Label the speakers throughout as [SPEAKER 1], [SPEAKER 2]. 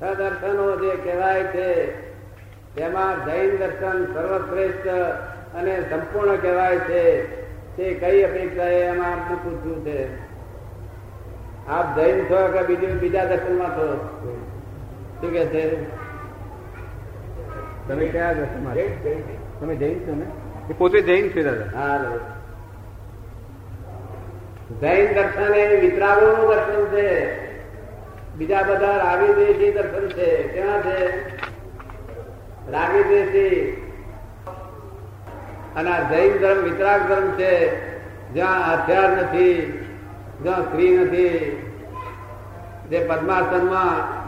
[SPEAKER 1] સદર્શનો જે કહેવાય છે તેમાં જૈન દર્શન સર્વશ્રેષ્ઠ અને સંપૂર્ણ કહેવાય છે તે કઈ અપેક્ષા એમાં આપને પૂછ્યું છે? આપ જૈન છો કે બીજું બીજા દર્શનમાં છો? શું કે છે?
[SPEAKER 2] તમે કયા દર્શનમાં છો? તમે જૈન છો ને? એ પોતે જૈન છે દાદા.
[SPEAKER 1] હા જૈન દર્શન એ વિતરાગોનું દર્શન છે. બીજા બધા રાગી દેશી દર્શન છે કેવા છે? રાગી દેશી. અને આ જૈન ધર્મ, વિતરાગ ધર્મ છે, જ્યાં હથિયાર નથી, જ્યાં સ્ત્રી નથી, જે પદ્માસનમાં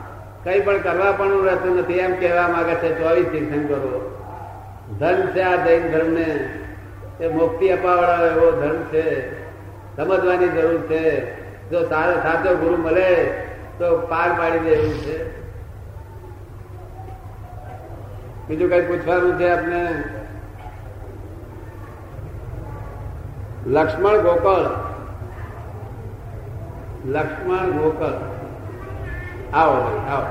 [SPEAKER 1] કઈ પણ કરવા પણ રહેતું નથી, એમ કહેવા માંગે છે, ચોવીસ તીર્થંકરો. ધર્મ છે આ જૈન ધર્મને. એ મુક્તિ અપાવડાવે એવો ધર્મ છે. સમજવાની જરૂર છે. જો સારો સાચો ગુરુ મળે તો પાર પાડી દે છે. બીજું કઈ પૂછવાનું છે આપને? લક્ષ્મણ ગોકળ. લક્ષ્મણ ગોકળ. આવો આવો.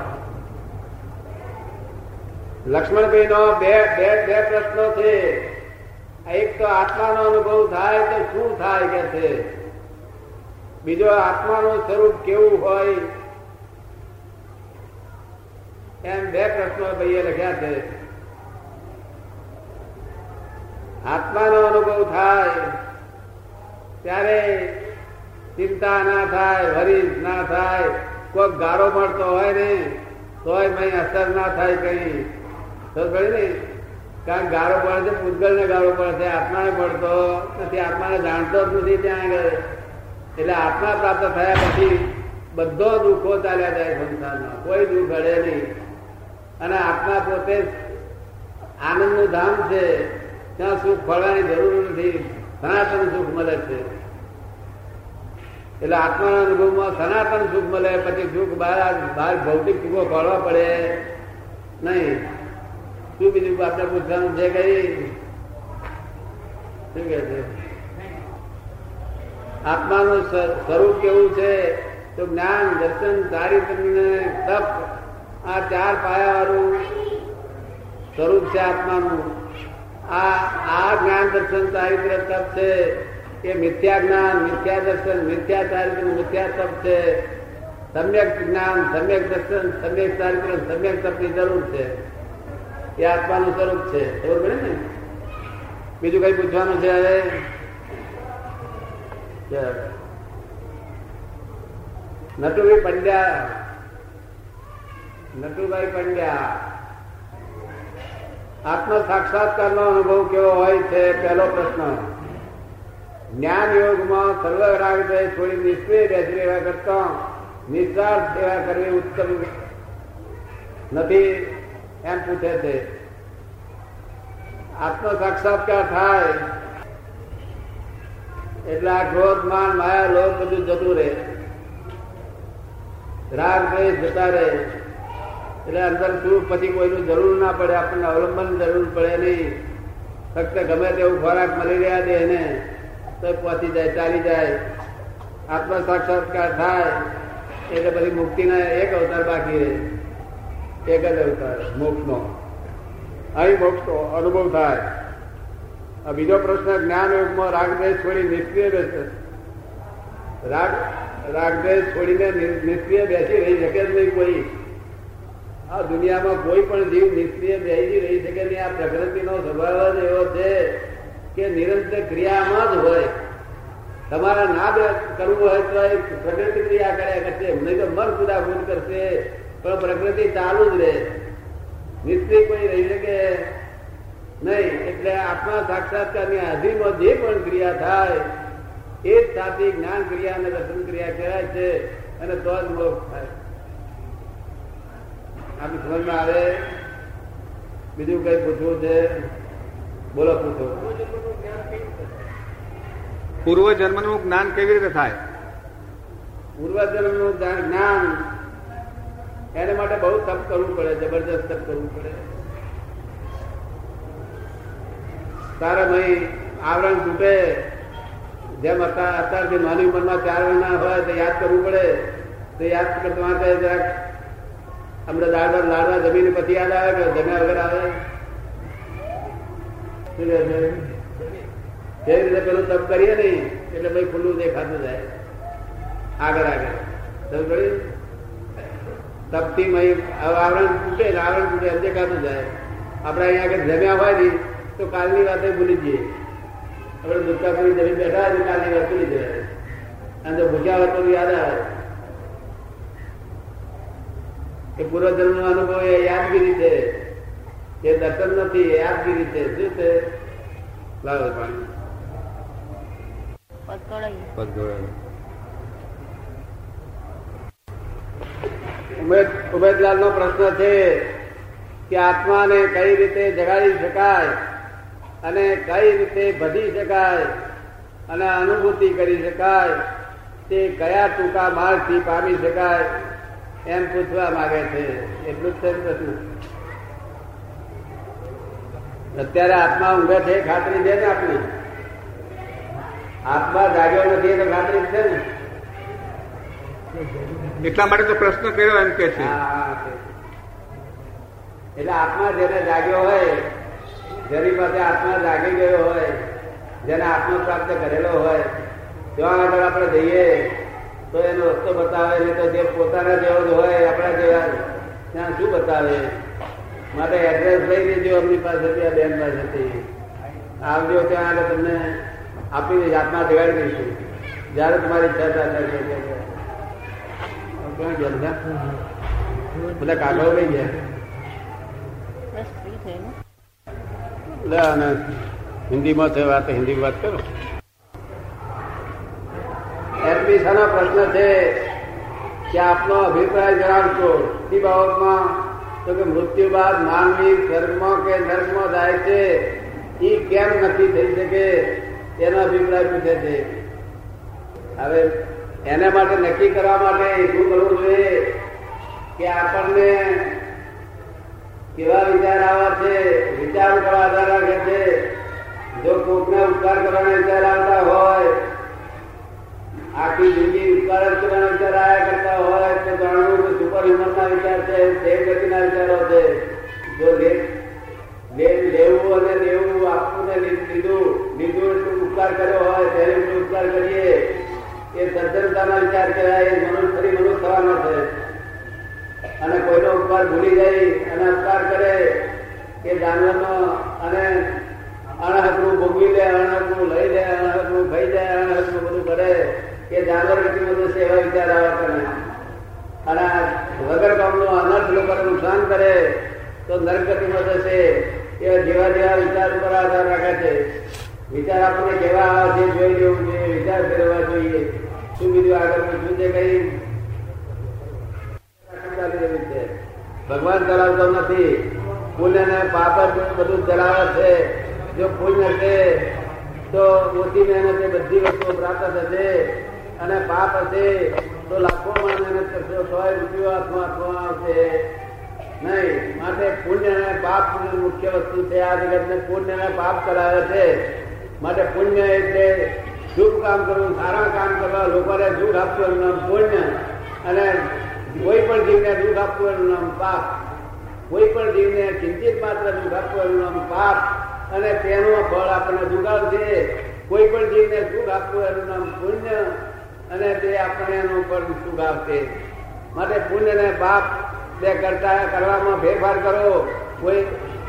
[SPEAKER 1] લક્ષ્મણભાઈ નો બે બે બે પ્રશ્નો છે. એક તો આત્માનો અનુભવ થાય તો શું થાય કે છે? બીજો આત્માનું સ્વરૂપ કેવું હોય? એમ બે પ્રશ્નો ભાઈએ લખ્યા છે. આત્માનો અનુભવ થાય ત્યારે ચિંતા ના થાય હરી ના થાય કોઈ ગારો મળતો હોય ને મય અસર ના થાય કઈ. તો ને? કારણ ગારો પડે છે પૂતગલ ને ગારો પડે છે, આત્માને પડતો નથી, આત્માને જાણતો જ નથી ત્યાં આગળ. એટલે આત્મા પ્રાપ્ત થયા પછી બધો દુઃખો ચાલ્યા જાય સંસારમાં. કોઈ દુઃખ અડે નહીં. અને આત્મા પોતે આનંદનું ધામ છે. ત્યાં સુખ ફળવાની જરૂર નથી. સનાતન સુખ મળે છે. એટલે આત્માના અનુભવમાં સનાતન સુખ મળે, પછી સુખ બહાર બહાર ભૌતિક સુખો ફળવા પડે. નહીં. શું બીજું આપણે પૂછવાનું છે કઈ શું કે છે? આત્માનું સ્વ- સ્વરૂપ કેવું છે? તો જ્ઞાન, દર્શન ચારિત્ર તપ આ ચાર પાયા વાળું સ્વરૂપ છે આત્માનું. આ આ જ્ઞાન દર્શન ચારિત્ર તપ છે. એ મિથ્યા જ્ઞાન, મિથ્યા દર્શન, મિથ્યા ચારિત્ર, મિથ્યા તપ છે. સમ્યક જ્ઞાન, સમ્યક દર્શન, સમ્યક ચારિત્ર, સમ્યક તપની જરૂર છે. એ આત્માનું સ્વરૂપ છે. ખબર પડે ને? બીજું કઈ પૂછવાનું છે હવે. નટુભાઈ પંડ્યા નટુભાઈ પંડ્યા. આત્મ સાક્ષાત્કાર નો અનુભવ કેવો હોય છે? પહેલો પ્રશ્ન. જ્ઞાન યોગમાં સર્વ રાગ છોડી નિષ્ક્રિય બેસી રહેવા કરતા નિસ્વાર્થ સેવા કરવી ઉત્તમ નથી એમ પૂછે છે. આત્મ સાક્ષાત્કાર થાય એટલે આ ક્રોધ, માન, માયા લોક બધું જતું રહે. રાગ દ્વેષ જતા રહે. એટલે અંદર સુખ પછી કોઈનું જરૂર ના પડે, આપણને અવલંબન જરૂર પડે નહીં. ફક્ત ગમે તેવું ખોરાક મળી રહ્યા છે એને, તો પહોંચી જાય, ચાલી જાય. આત્મ સાક્ષાત્કાર થાય, એટલે પછી મુક્તિના એક અવતાર બાકી રહે. એક જ અવતાર, મોક્ષનો. અહીં મોક્ષનો અનુભવ થાય. બીજો પ્રશ્ન જ્ઞાન યોગમાં રાગદેશ છોડી નિષ્ક્રિય બેસે. રાગ રાગદેશ છોડીને નિષ્ક્રિય બેસી રહી શકે જ નહીં કોઈ. આ દુનિયામાં કોઈ પણ જીવ નિષ્ક્રિય બેસી રહી શકે નહીં, આ પ્રકૃતિનો સ્વભાવ જ એવો છે કે નિરંતર ક્રિયામાં જ હોય. તમારે ના કરવું હોય તો એ પ્રકૃતિ ક્રિયા કર્યા કરશે. નહીં તો મન કુદાકુદ કરશે. પણ પ્રકૃતિ ચાલુ જ રહે. નિશ્ચિત કોઈ રહી શકે નહીં. એટલે આત્મા સાક્ષાત્કારની હાજરીમાં જે પણ ક્રિયા થાય, એ જ સાચી જ્ઞાન ક્રિયા અને દર્શન ક્રિયા કહેવાય છે અને તો જ મોક્ષ થાય. આપણી સમજમાં આવે બીજું કઈ પૂછવું છે? બોલો પૂછો.
[SPEAKER 2] પૂર્વ જન્મનું જ્ઞાન કેવી રીતે થાય?
[SPEAKER 1] પૂર્વજન્મનું જ્ઞાન જ્ઞાન. એને માટે બહુ તપ કરવું પડે જબરજસ્ત તપ કરવું પડે. તારા ભાઈ આવરણ તૂટે જેમ અત્યારે અત્યારથી નાની ઉંમરમાં ચાર મહિના હોય તો યાદ કરવું પડે. તો યાદ કરતા માટે જરાક હમણાં લાડવા લાડવા જમીન પછી યાદ આવે કે જમ્યા વગર આવે? કહે રીતે પેલું તપ કરીએ ને, એટલે ભાઈ ખુલ્લું દેખાતું જાય. આગળ આગળ. સમજ પડી? તપથી મય આવરણ તૂટે ને આવરણ તૂટે એમ દેખાતું જાય. આપણે અહીંયા આગળ જમ્યા હોય ને, તો કાલની વાતે ભૂલી જઈએ. આપણે કરી જમીન બેઠા હોય કાલની વાત ભૂલી જાય અને જો ભૂખ્યા હોય તો યાદ આવે. એ પૂર્વજન્મ નો અનુભવ એ યાદગીરી છે. એ દર્શન નથી યાદગીરી છે. શું છે? લાવો પાણી. ઉમેદલાલ નો પ્રશ્ન છે કે આત્માને કઈ રીતે જગાડી શકાય અને કઈ રીતે ભજી શકાય અને અનુભૂતિ કરી શકાય તે કયા ટૂંકા માર્ગથી પામી શકાય? એમ પૂછવા માંગે છે. એટલું જ છે પ્રશ્ન અત્યારે આત્મા ઊંઘે છે ખાતરી છે ને આપની આત્મા જાગ્યો નથી તો ખાતરી છે ને?
[SPEAKER 2] એટલા માટે તો પ્રશ્ન કર્યો એમ કે છે.
[SPEAKER 1] એટલે આત્મા જેને જાગ્યો હોય જેની પાસે આત્મા જાગી ગયો હોય જેને આત્મા પ્રાપ્ત કરેલો હોય ત્યાં આગળ આપણે જઈએ. તો એનો રસ્તો બતાવે નહીં તો જે પોતાના જેવો જ હોય આપણા જેવા ત્યાં શું બતાવે? માટે એડ્રેસ લઈ લેજો અમની પાસેથી આ બેન પાસેથી આવજો ત્યાં આગળ તમને આપી જાતમાં જગાડી દઈશું. જ્યારે તમારી ઈચ્છા થાય બધા? બધા લઈ ગયા? હિન્દીમાં છે વાત હિન્દી વાત કરો. એડમિશનનો પ્રશ્ન છે કે આપનો અભિપ્રાય જણાવશો. એ બાબતમાં તો કે મૃત્યુ બાદ માનવી સ્વર્ગમાં કે નર્કમાં જાય છે, એ કેમ નક્કી થઈ શકે? એનો અભિપ્રાય પૂછે છે. હવે એના માટે નક્કી કરવા માટે શું કરવું જોઈએ? કે આપણને કેવા વિચાર આવા છે? વિચાર કરવા આધાર રાખે છે. જો કોકને ઉપકાર કરવાના વિચાર આવતા હોય આખી જિંદગી ઉપકાર જ વિચાર આવ્યા કરતા હોય તો જાણવું કે સુપર હ્યુમન ના વિચાર છે દેવગતિ ના વિચારો છે. જો લેવું અને લેવું આપવું ને લીધું લીધું એટલું ઉપકાર કર્યો હોય, તેને એટલું ઉપકાર કરીએ. એ સજ્જનતાના વિચાર કહેવાય, એ મનુષ્ય ફરી મનુષ્ય થવાનો છે. અને કોઈનો ઉપકાર ભૂલી જાય અને ઉપકાર કરે, એ જાનવરનો અને અણહકનું ભોગવી લે અણહકનું લઈ લે અણહકનું ભાઈ જાય અણહકનું બધું કરે. કે જાનવર એટલી બધું સેવા વિચાર આવે કરે અને વગર કામનું અનર્થ લોકોને નુકસાન કરે, તો નરગતિમાં જશે એ જેવા જેવા વિચાર ઉપર આધાર રાખે છે. વિચાર આપણને કેવા આવે છે, જોઈ લેવું જોઈએ વિચાર ફેરવા જોઈએ. શું બીજું આગળ પૂછવું છે કઈ. ભગવાન ચલાવતો નથી. પુણ્ય અને પાપ જ બધું ચલાવે છે. જો ફૂલ નથી તો ઓછી મહેનતે બધી વસ્તુઓ પ્રાપ્ત થશે. અને પાપ હશે તો લાખો માં મહેનત કરશો તોય રૂપિયો હાથમાં હાથમાં આવશે નહીં, માટે પુણ્ય અને પાપ મુખ્ય વસ્તુ છે આ જગતને પુણ્ય અને પાપ કરાવે છે. માટે પુણ્ય એટલે શુભ કામ કરવું, સારા કામ કરવા, લોકોને દુઃખ આપવું એનું નામ પુણ્ય. અને કોઈ પણ જીવને દુઃખ આપવું એનું નામ પાપ. કોઈ પણ જીવને ચિંતિત માત્ર દુઃખ આપવું એનું નામ પાપ. અને તેનું ફળ આપણને દુઃખ છે. કોઈ પણ જીવને સુખ આપવું એનું નામ પુણ્ય. અને તે આપણને એનું પણ સુખ આવશે માટે પુણ્ય ને પાપ બે કરતા કરવામાં ફેરફાર કરો. કોઈ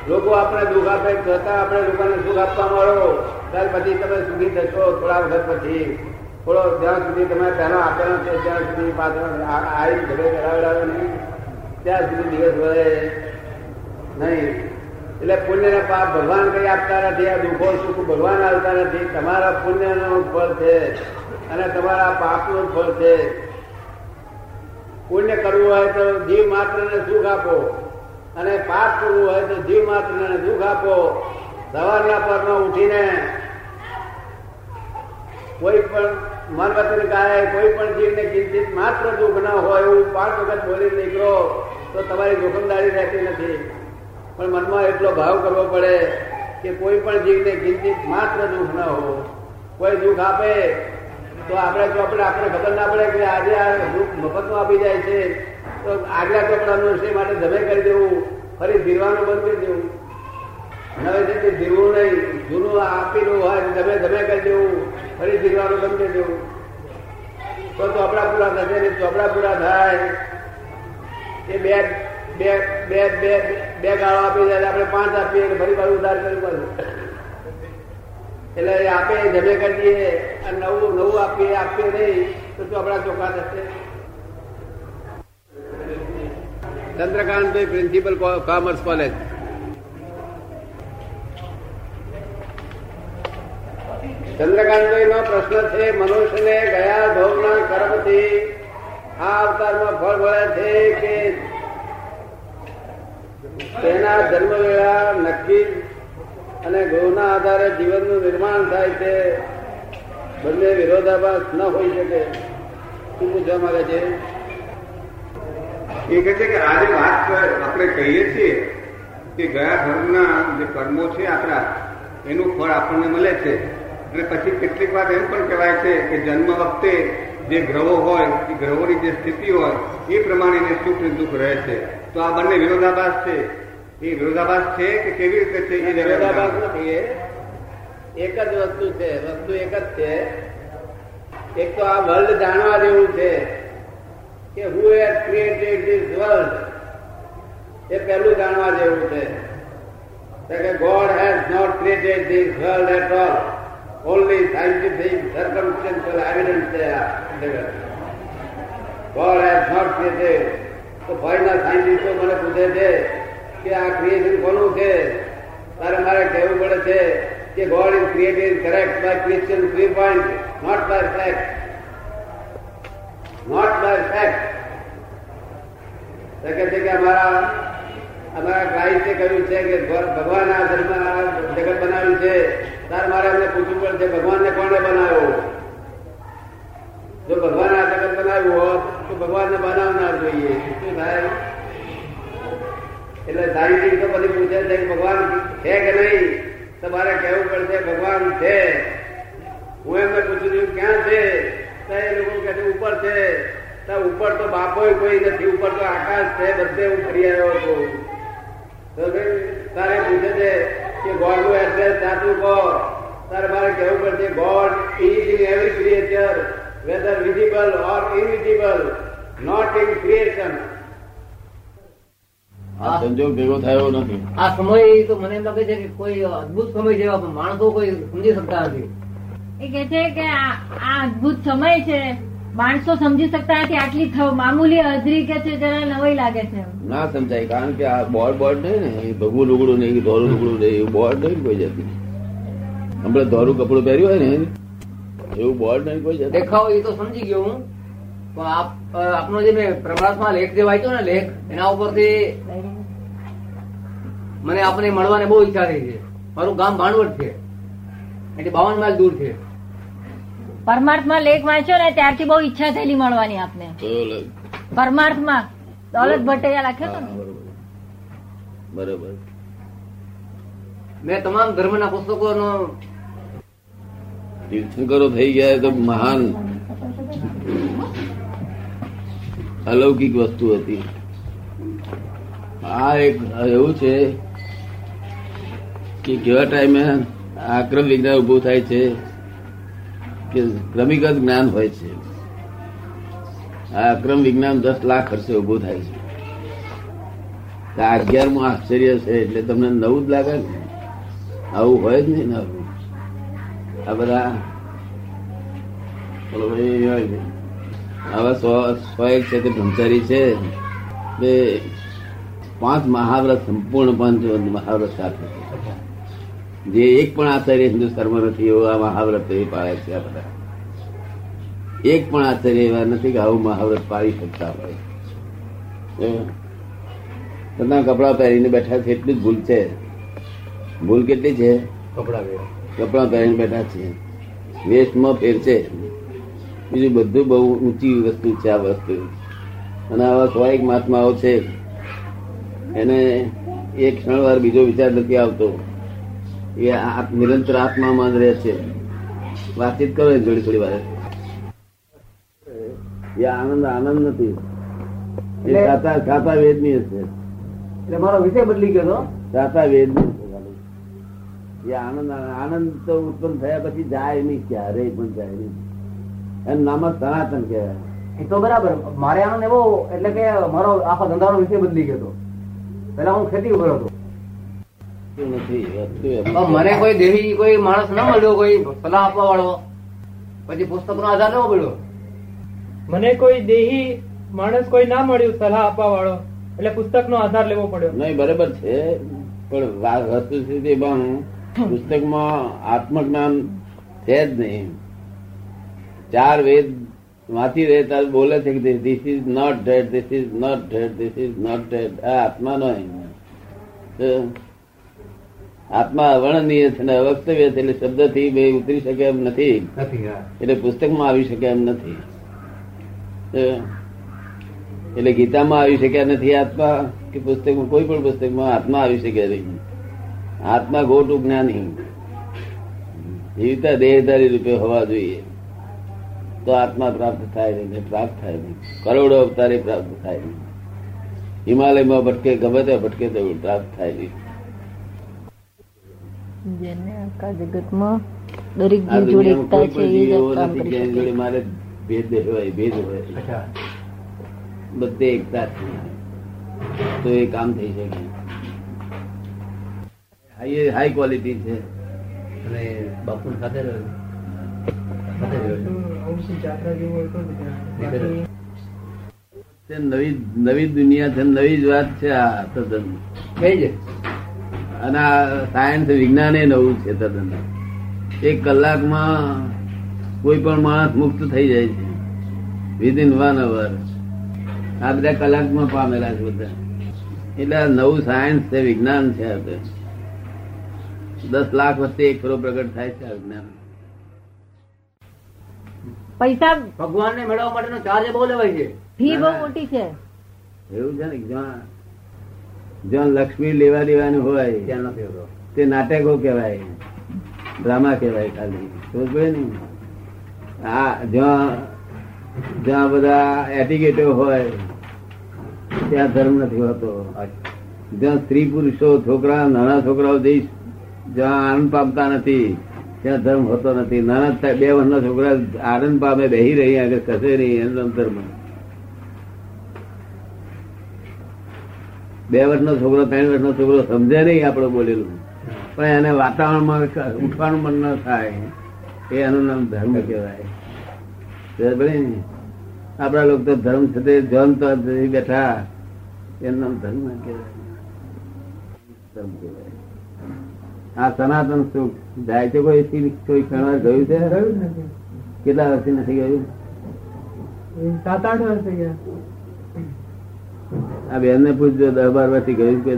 [SPEAKER 1] લોકો આપણે દુઃખ આપે છતાં આપણે લોકોને સુખ આપવા મળો. ત્યાર પછી તમે સુખી થશો થોડા વખત પછી. થોડો જ્યાં સુધી તમે પહેલો આપેલો છે, ત્યાં સુધી પાછળ આવી ઘરે કરાવડાવે નહીં. ત્યાં સુધી દિવસ વધે નહીં. એટલે પુણ્યને પાપ ભગવાન કઈ આપતા નથી, આ દુઃખો સુખ ભગવાન આવતા નથી. તમારા પુણ્યનો ફળ છે. અને તમારા પાપનું ફળ છે. પુણ્ય કરવું હોય તો જીવ માત્રને સુખ આપો. અને પાપ કરવું હોય તો જીવ માત્રને દુઃખ આપો. સવારના પરમાં ઉઠીને કોઈ પણ મન વચન કાય કોઈ પણ જીવને કિંચિત માત્ર દુઃખ ના હોય એવું પાંચ વખત બોલી નીકળો, તો તમારી જોખમદારી રહેતી નથી. પણ મનમાં એટલો ભાવ કરવો પડે કે કોઈ પણ જીવને કિંચિત માત્ર દુઃખ ના હો કોઈ દુઃખ આપે તો આપણે ચોપડા આપણે ખબર ના પડે કે આજે આ દુઃખ મફતમાં આપી જાય છે, તો આગલા ચોપડાનું છે માટે ધમે કરી દેવું, ફરી ધીરવાનું બંધ કરી દેવું. નવે છે તે ધીરવું નહીં, જૂનું આપેલું હોય ધમે જમે કરી દેવું, ફરી ધીરવાનું બંધ કરી દેવું. તો ચોપડા પૂરા થશે ને ચોપડા પૂરા થાય. એ બે બે બે બે બે ગાળો આપી જાય આપણે પાંચ આપીએ ફરી પાછું ઉધાર કરવું પડે એટલે આપે જમે કરી અને નવું નવું આપીએ આપીએ નહીં, તો શું આપણા ચોખા થશે. Chandrakant principal commerce college. Chandrakantbhai નો પ્રશ્ન છે, મનુષ્યને ગયા ભવના કર્મથી આ અવતારમાં ફળ મળે છે કે તેના જન્મ વેળા નક્કી અને ગૌના આધારે જીવનનું નિર્માણ થાય છે બંને વિરોધાભાસ ન હોઈ શકે. શું પૂછવા માંગે છે?
[SPEAKER 2] એ કહે છે કે આજે વાત આપણે કહીએ છીએ કે ગયા ધર્મના જે કર્મો છે આપણા, એનું ફળ આપણને મળે છે. અને પછી કેટલીક વાર એમ પણ કહેવાય છે કે જન્મ વખતે જે ગ્રહો હોય, એ ગ્રહોની જે સ્થિતિ હોય, એ પ્રમાણે એને સુખ દુઃખ રહે છે. તો આ બંને વિરોધાભાસ છે. એ વિરોધાભાસ છે કે કેવી રીતે છે એ
[SPEAKER 1] વિરોધાભાસ નથી. એક જ વસ્તુ છે વસ્તુ એક જ છે. એક તો આ વર્લ્ડ જાણવા જેવું છે કે who has created this world એ પહેલું જાણવા જેવું છે. કે God has not created this world at all only scientific circumstantial evidence છે આ. ગોડ હેઝ નોટ ક્રિએટેડ તો ભાઈના સાયન્ટિસ્ટો મને પૂછે છે કે આ ક્રિએશન કોનું છે? તારે મારે કહેવું પડે છે કે God is created correct by Christian free point not by fact not by fact કહે છે કે અમારા અમારા ક્રાઇસ્ટે કહ્યું છે કે ભગવાન આ ધર્મ જગત બનાવ્યું છે. તાર મારે અમને પૂછવું પડશે ભગવાનને કોણે બનાવ્યો જો ભગવાન આ જગત બનાવ્યું હોત તો ભગવાનને બનાવનાર જોઈએ શું થાય એટલે સાયન્ટિસ્ટ તો બધી પૂછે છે કે ભગવાન છે કે નહીં તમારે કહેવું પડશે ભગવાન છે હું એમને પૂછું છું ક્યાં છે તો એ લોકો કહે છે ઉપર છે તો ઉપર તો બાપો કોઈ નથી ઉપર તો આકાશ છે બધે હું ફરી આવ્યો છું. તારે પૂછે છે કે ગોડનું એડ્રેસ સાચું કહો. તારે મારે કહેવું પડશે God is in every creature whether visible or invisible not in creation
[SPEAKER 3] આ સંજોગ ભેગો થયો નથી.
[SPEAKER 4] આ સમય તો મને એમ લાગે છે કે કોઈ અદભુત સમય જેવા માણસો કોઈ સમજી શકતા નથી.
[SPEAKER 5] એ કે છે કે આ અદભુત સમય છે. માણસો સમજી શકતા નથી આટલી મામૂલી હાજરી કે છે જરા નવાઈ લાગે છે
[SPEAKER 3] ના સમજાય કારણ કે આ બોર્ડ બોર્ડ નહીં ને ભગવું લુગડું નહીં ધોરું લુગડું નહીં એવું બોર્ડ નહીં કોઈ જતી હમણાં ધોરું કપડું પહેર્યું હોય ને એવું બોર્ડ નહીં કોઈ જતું
[SPEAKER 4] દેખાવ એ તો સમજી ગયો હું. પણ આપ આપનો જે મેં પ્રભાસમાં લેખ જે વાંચ્યો ને લેખ એના ઉપરથી મને આપને મળવાની બહુ ઈચ્છા થઈ છે. મારું ગામ ભાણવડ છે. એટલે બાવન માઇલ દૂર છે.
[SPEAKER 5] પરમાર્થમાં લેખ વાંચ્યો ને ત્યારથી બહુ ઈચ્છા થયેલી મળવાની આપને. પરમાર્થમાં દોલત ભટ્ટૈયા લખ્યો હતો
[SPEAKER 3] બરોબર. બરોબર.
[SPEAKER 4] મેં તમામ ધર્મના પુસ્તકોનો
[SPEAKER 3] તીર્થંકરો થઈ ગયા તો મહાન અલૌકિક વસ્તુ હતી. આ એક એવું છે કે કેવા ટાઈમે આક્રમ વિજ્ઞાન ઉભું થાય છે. કે ક્રમિક જ્ઞાન હોય છે. આ અક્રમ વિજ્ઞાન દસ લાખ વર્ષે ઉભું થાય છે. આ અગિયારમું આશ્ચર્ય છે, એટલે તમને નવું જ લાગે ને? આવું હોય જ નહીં નવું આ બધા. આવા સો સો એક છે તે બ્રહ્મચારી છે. તે પાંચ મહાવ્રત સંપૂર્ણ પાંચ મહાવ્રત સાથે જે એક પણ આચાર્ય હિન્દુસ્તાનમાં નથી એવો આ મહાવ્રત એ પાળે છે આ બધા. એક પણ આચાર્ય એવા નથી કે આવું મહાવ્રત પાળી શકતા હોય. બધા કપડાં પહેરીને બેઠા છે એટલી જ ભૂલ છે. ભૂલ કેટલી છે?
[SPEAKER 4] કપડા
[SPEAKER 3] કપડા પહેરીને બેઠા છે. વેસ્ટમાં ફેરશે બીજું બધું બહુ ઊંચી વસ્તુ છે આ વસ્તુ. અને આવા સો એક મહાત્માઓ છે. એને એક ક્ષણ વાર બીજો વિચાર નથી આવતો. એ નિરંતર આત્મામાં જ રહે છે. વાતચીત કરો જોડે થોડી વાર. એ આનંદ આનંદ નથી.
[SPEAKER 1] એ સાતા સાતા વેદની હશે.
[SPEAKER 4] એટલે મારો વિષય બદલી ગયો
[SPEAKER 1] સાતા વેદની એ આનંદ આનંદ તો ઉત્પન્ન થયા પછી જાય નહીં ક્યારે પણ જાય નહીં. એમ નામ જ સનાતન કહેવાય.
[SPEAKER 4] એ તો બરાબર મારે આનંદ એવો એટલે કે મારો આખો ધંધાનો વિષય બદલી ગયો હતો પેલા હું ખેતી ઉપર હતો.
[SPEAKER 1] નથી
[SPEAKER 4] મને કોઈ દેવી કોઈ માણસ ન મળ્યો કોઈ સલાહ આપવા વાળો. પછી પુસ્તક નો આધાર લેવો મળ્યો.
[SPEAKER 6] મને કોઈ દેહી માણસ કોઈ ના મળ્યું સલાહ આપવા વાળો. એટલે પુસ્તક નો આધાર લેવો પડ્યો.
[SPEAKER 1] નહીં બરાબર છે. પણ વસ્તુસ્થિતિ વસ્તુ સ્થિતિ પણ પુસ્તકમાં આત્મજ્ઞાન છે જ નહીં. ચાર વેદ વાંચી રહે ત્યારે બોલે છે કે this is not dead this is not dead this is not dead આ આત્મા નો આત્મા અવર્ણનીય છે ને અવક્તવ્ય છે એટલે શબ્દથી બે ઉતરી શકે એમ નથી. એટલે પુસ્તકમાં આવી શકે એમ નથી. એટલે ગીતામાં આવી શક્યા નથી આત્મા કે પુસ્તકમાં કોઈ પણ પુસ્તકમાં આત્મા આવી શક્યા નહીં. આત્મા ગોટું જ્ઞાની. જીવતા દેહધારી રૂપે હોવા જોઈએ. તો આત્મા પ્રાપ્ત થાય નહીં પ્રાપ્ત થાય નહીં. કરોડો અવતારે પ્રાપ્ત થાય નહીં. હિમાલયમાં ભટકે ગમે તે ભટકે તો પ્રાપ્ત થાય નહીં.
[SPEAKER 5] જેને આખા જગતમાં દરેક જીવ જોડે એકતા છે એ જ કામ કરી શકે.
[SPEAKER 1] જોડે મારે ભેદ હોય ભેદ હોય.
[SPEAKER 4] અચ્છા.
[SPEAKER 1] બધે એકતા છે. તો એ કામ થઈ શકે. હાઈ હાઈ ક્વોલિટી છે.
[SPEAKER 4] અને બાપુ સાથે
[SPEAKER 6] જ
[SPEAKER 1] નવી નવી દુનિયા છે નવી જ વાત છે આ તદ્દન
[SPEAKER 4] કઈ છે?
[SPEAKER 1] અને આ સાયન્સ વિજ્ઞાન એ નવું છે તદ્દન. એક કલાકમાં કોઈ પણ માણસ મુક્ત થઈ જાય છે. વિધિન વન અવર આ બધા કલાકમાં પામેલા છે બધા. એટલે આ નવું સાયન્સ છે વિજ્ઞાન છે આપણે દસ લાખ વચ્ચે એક ફરો પ્રગટ થાય છે આ વિજ્ઞાન.
[SPEAKER 5] પૈસા
[SPEAKER 4] ભગવાન ને મેળવવા માટેનો ચાર્જ બહુ લેવાય છે.
[SPEAKER 5] ફી બહુ મોટી છે.
[SPEAKER 1] એવું છે ને જ્યાં લક્ષ્મી લેવા દેવાનું હોય
[SPEAKER 4] ત્યાં નથી હોતો
[SPEAKER 1] તે નાટકો કહેવાય ડ્રામા કહેવાય ખાલી. સમજ ને? આ જ્યાં જ્યાં બધા એટિકેટો હોય ત્યાં ધર્મ નથી હોતો. જ્યાં સ્ત્રી પુરુષો છોકરા નાના છોકરાઓ દેશ જ્યાં આનંદ પામતા નથી ત્યાં ધર્મ હોતો નથી. નાના બે વર્ષના છોકરા આનંદ પામે બેહી રહી આગળ કશે નહીં એમ ધર્મ. બે વર્ષનો છોકરો ત્રણ વર્ષનો છોકરો સમજે નહીં આપણે બોલેલું. પણ એને વાતાવરણમાં ઉઠવાનું મન ન થાય એ એનું નામ ધર્મ કહેવાય? આપણા લોકો તો ધર્મ તે જન તો બેઠા. એનું નામ ધર્મ કહેવાય. આ સનાતન સુખ જાય છે કોઈ કોઈ ક્ષણ ગયું છે. કેટલા વર્ષથી નથી ગયું?
[SPEAKER 6] સાત આઠ વર્ષ થઈ ગયા.
[SPEAKER 1] આ બેન ને પૂછજો દસ બાર વર્ષથી ગયું કે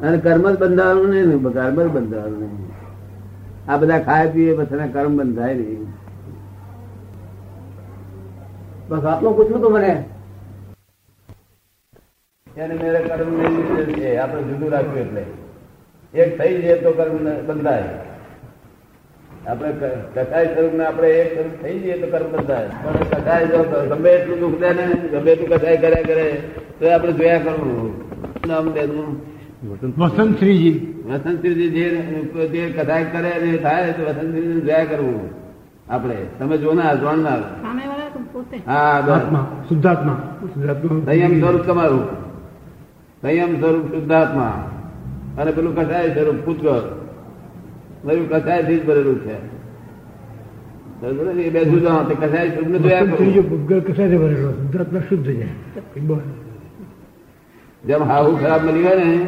[SPEAKER 1] અને કર્મ જ બંધાવાનું નહીં ને કર્મ જ બંધાવાનું નહીં. આ બધા ખાય પીએ પછી કર્મ બંધાય નહીં.
[SPEAKER 4] બસ આટલું પૂછવું તું મને.
[SPEAKER 1] એને મેરે કર્મ નહીં આપણે જુદું રાખ્યું એટલે. એક થઈ જાય તો કર્મ બંધાય. આપણે ક- કસાય સ્વરૂપ ને આપણે એક સ્વરૂપ થઈ જઈએ તો કર્મ બંધાય. પણ કસાય જો ગમે એટલું દુઃખ દે ને ગમે એટલું કસાય કર્યા કરે તો આપણે જોયા કરવું. નામ દેનું
[SPEAKER 7] વસંતશ્રીજી.
[SPEAKER 1] વસંતશ્રીજી જે જે કસાય કરે ને થાય તો વસંતશ્રીજી જોયા કરવું. આપણે તમે જો ના જોણ
[SPEAKER 7] ના શુદ્ધાત્મા.
[SPEAKER 1] સંયમ સ્વરૂપ તમારું. સંયમ સ્વરૂપ શુદ્ધાત્મા. અને પેલું કસાય સ્વરૂપ પૂતગળ બધું કસાયથી જ ભરેલું છે. એ તે કસાય જોયા
[SPEAKER 7] ભરેલો શુદ્ધાત્મા શુદ્ધ
[SPEAKER 1] જેમ હાવું ખરાબ બની ગયો ને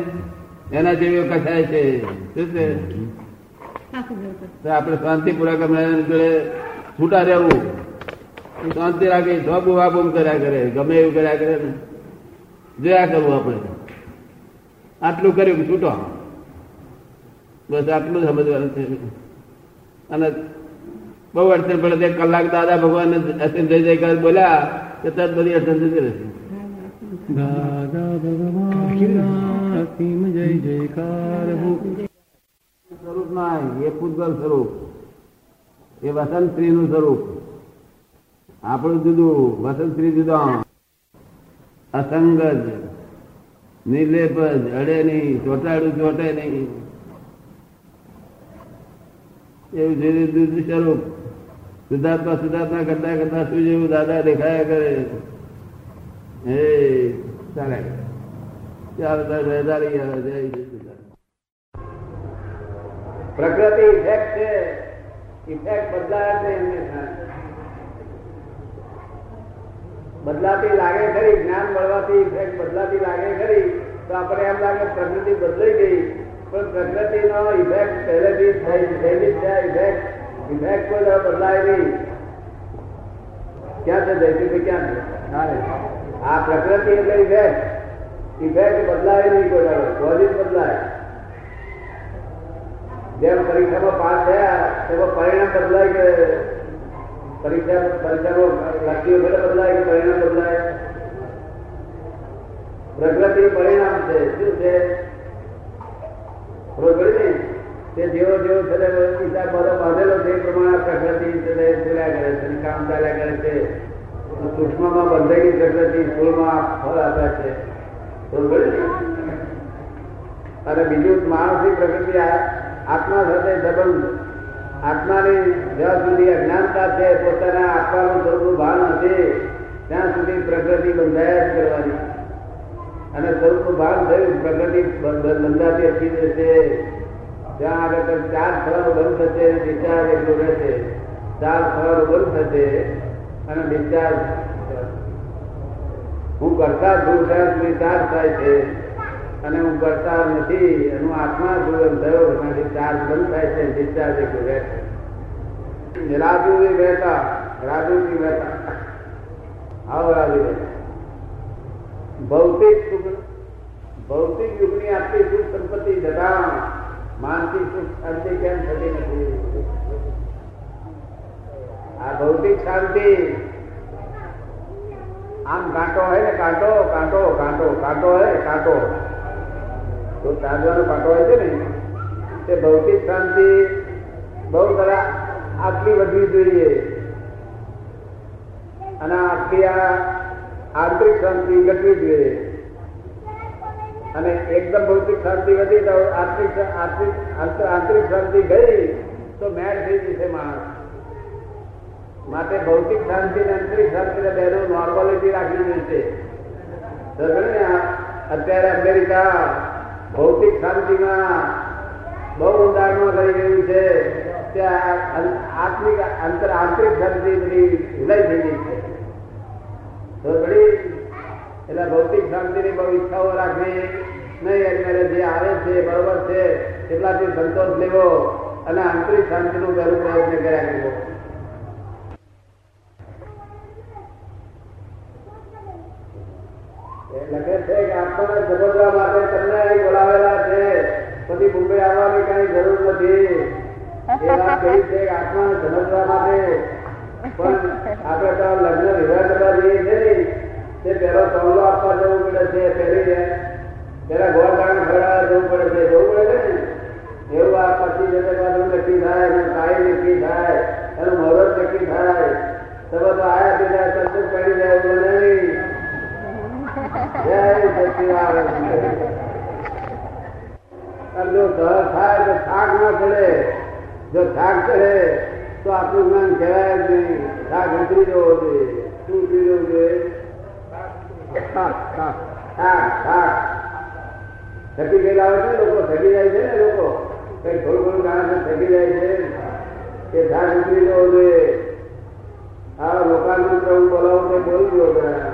[SPEAKER 1] એના જેવી કસાય છે. શું છે? આપણે શાંતિપૂર્વક જોડે છૂટા રહેવું. શાંતિ રાખી સ્વબુ વાબુમ કર્યા કરે ગમે એવું કર્યા કરે ને. જોયા કરવું આપણે. આટલું કર્યું કે છૂટો. બસ આટલું જ સમજવાનું છે અને બહુ અડચણ પડે તે કલાક દાદા ભગવાન અર્ચન જય જયકાર બોલ્યા કે તરત બધી અડચણ જતી રહેશે દાદા ભગવાન જય જયકાર સ્વરૂપ ના એ પૂતગલ સ્વરૂપ. એ વસંત સ્ત્રી નું સ્વરૂપ. આપણું જુદું વસંતશ્રી જુદા. અસંગજ નિર્લેપ જ અડે નહીં ચોટાડું ચોટે નહીં. એવું ધીરે ધીરે સ્વરૂપ સિદ્ધાર્થમાં સિદ્ધાર્થમાં કરતા કરતા શું જેવું દાદા દેખાયા કરે. હે ચાલે. ચાલો તાર જય પ્રકૃતિ ઇફેક્ટ છે, ઇફેક્ટ બદલાયા છે બદલાતી લાગે ખરી, જ્ઞાન મળવાથી ઇફેક્ટ બદલાતી લાગે ખરી, તો આપણે એમ લાગે પ્રકૃતિ બદલાઈ ગઈ. પણ પ્રકૃતિ નો ઇફેક્ટ પહેલેથી જ થઈ થયેલી જ છે ઇફેક્ટ ઇફેક્ટ કોઈ દાડો બદલાય નહીં ક્યાં છે જયસિંહભાઈ ક્યાં છે હા રે. આ પ્રકૃતિ એટલે ઇફેક્ટ ઇફેક્ટ બદલાય નહીં કોઈ દાડો પોઝિટ બદલાય જેમ પરીક્ષામાં પાસ થયા તેમાં પરિણામ બદલાય કે પરીક્ષા પરીક્ષામાં લખ્યું ભલે બદલાય કે પરિણામ બદલાય પ્રકૃતિ પરિણામ છે શું છે ખબર પડી ને? તે જેવો જેવો છે પિતા બધો બાંધેલો છે, એ પ્રમાણે પ્રકૃતિ છે કરે છે કામ ચાલ્યા કરે છે. સૂક્ષ્મમાં બંધાયેલી પ્રકૃતિ સ્થૂળમાં ફળ આપે છે. અને બીજું માણસની પ્રકૃતિ આત્મા સાથે સંબંધ. આત્માની જ્યાં સુધી અજ્ઞાનતા છે, પોતાના આત્માનું થોડું ભાન હશે, ત્યાં સુધી પ્રકૃતિ બંધાયા જ કરવાની. અને સ્વરૂપનું ભાન થયું પ્રકૃતિ બ- બ- બંધાતી અટકી જશે ત્યાં આગળ ચાર થવાનું બંધ થશે ડિસ્ચાર્જ એટલું રહેશે. ચાર થવાનું બંધ થશે અને ડિસ્ચાર્જ હું કરતા છું ત્યાં સુધી થાય છે અને હું કરતા નથી હું આત્મા છું થયો એનાથી ચાર્જ બંધ થાય છે ડિસ્ચાર્જ એટલું રાજુ બી રાજુજી મહેતા રાજુજી મહેતા. આવો રાજુભાઈ ભૌતિક સુખ ભૌતિક યુગની આટલી સુખ સંપત્તિ જતા માનસિક સુખ શાંતિ કેમ થતી નથી? આ ભૌતિક શાંતિ. આમ કાંટો હોય ને કાંટો કાંટો કાંટો કાંટો હોય કાંટો. તો ચાંદવાનો કાંટો હોય છે ને તે ભૌતિક શાંતિ બહુ તરા આટલી વધવી જોઈએ. અને આખી આ આંતરિક શાંતિ ઘટવી જોઈએ. અને એકદમ ભૌતિક શાંતિ વધી તો આંતરિક આંતરિક શાંતિ ગઈ તો મેળ થઈ જશે માણસ. માટે ભૌતિક શાંતિ અને આંતરિક શાંતિ બેનું નોર્માલિટી રાખવી જોઈએ અત્યારે અમેરિકા ભૌતિક શાંતિમાં બહુ ઊંડાણમાં થઈ ગયું છે. ત્યાં આત્મિક અંતર આંતરિક શાંતિ બધી ભૂલાઈ થઈ ગઈ છે. એટલે ભૌતિક શાંતિની બહુ ઈચ્છાઓ રાખવી નહીં, અત્યારે જે આવે છે, બરોબર છે, એટલાથી સંતોષ લેવો અને આંતરિક શાંતિનું પહેલું પ્રયત્ન કર્યા કરવો. લખે છે કે આપણને સમજવા માટે તમને અહીં બોલાવેલા છે. પછી મુંબઈ આવવાની કઈ જરૂર નથી. એ વાત કહી છે કે આત્માને સમજવા માટે પણ આપણે તો લગ્ન વિવાહ કરવા જઈએ છે ને તે પહેલો તોલો આપવા જવું પડે છે, પહેલી પેલા ગોળ ગાણ ખવડાવવા જવું પડે છે, જવું પડે છે ને? એવું આ પછી જતા બાજુ નક્કી થાય, એનું તાળી નક્કી થાય, એનું મુહૂર્ત નક્કી થાય. તમે તો આયા પીધા સંતોષ પડી જાય એવું જય જો થાક ના ચડે જો થાક ચડે તો આપણું જ્ઞાન કહેવાય જ નહીં. રાગ ઉતરી જવો જોઈએ. શું ઉતરી જવું જોઈએ? થાક ગયેલા હોય છે? લોકો થકી જાય છે ને લોકો. કઈ થોડું ઘણું કારણ થકી જાય છે. એ થાક ઉતરી જવો જોઈએ. આ લોકાનું પ્રભુ બોલાવું તે બોલી ગયો જરા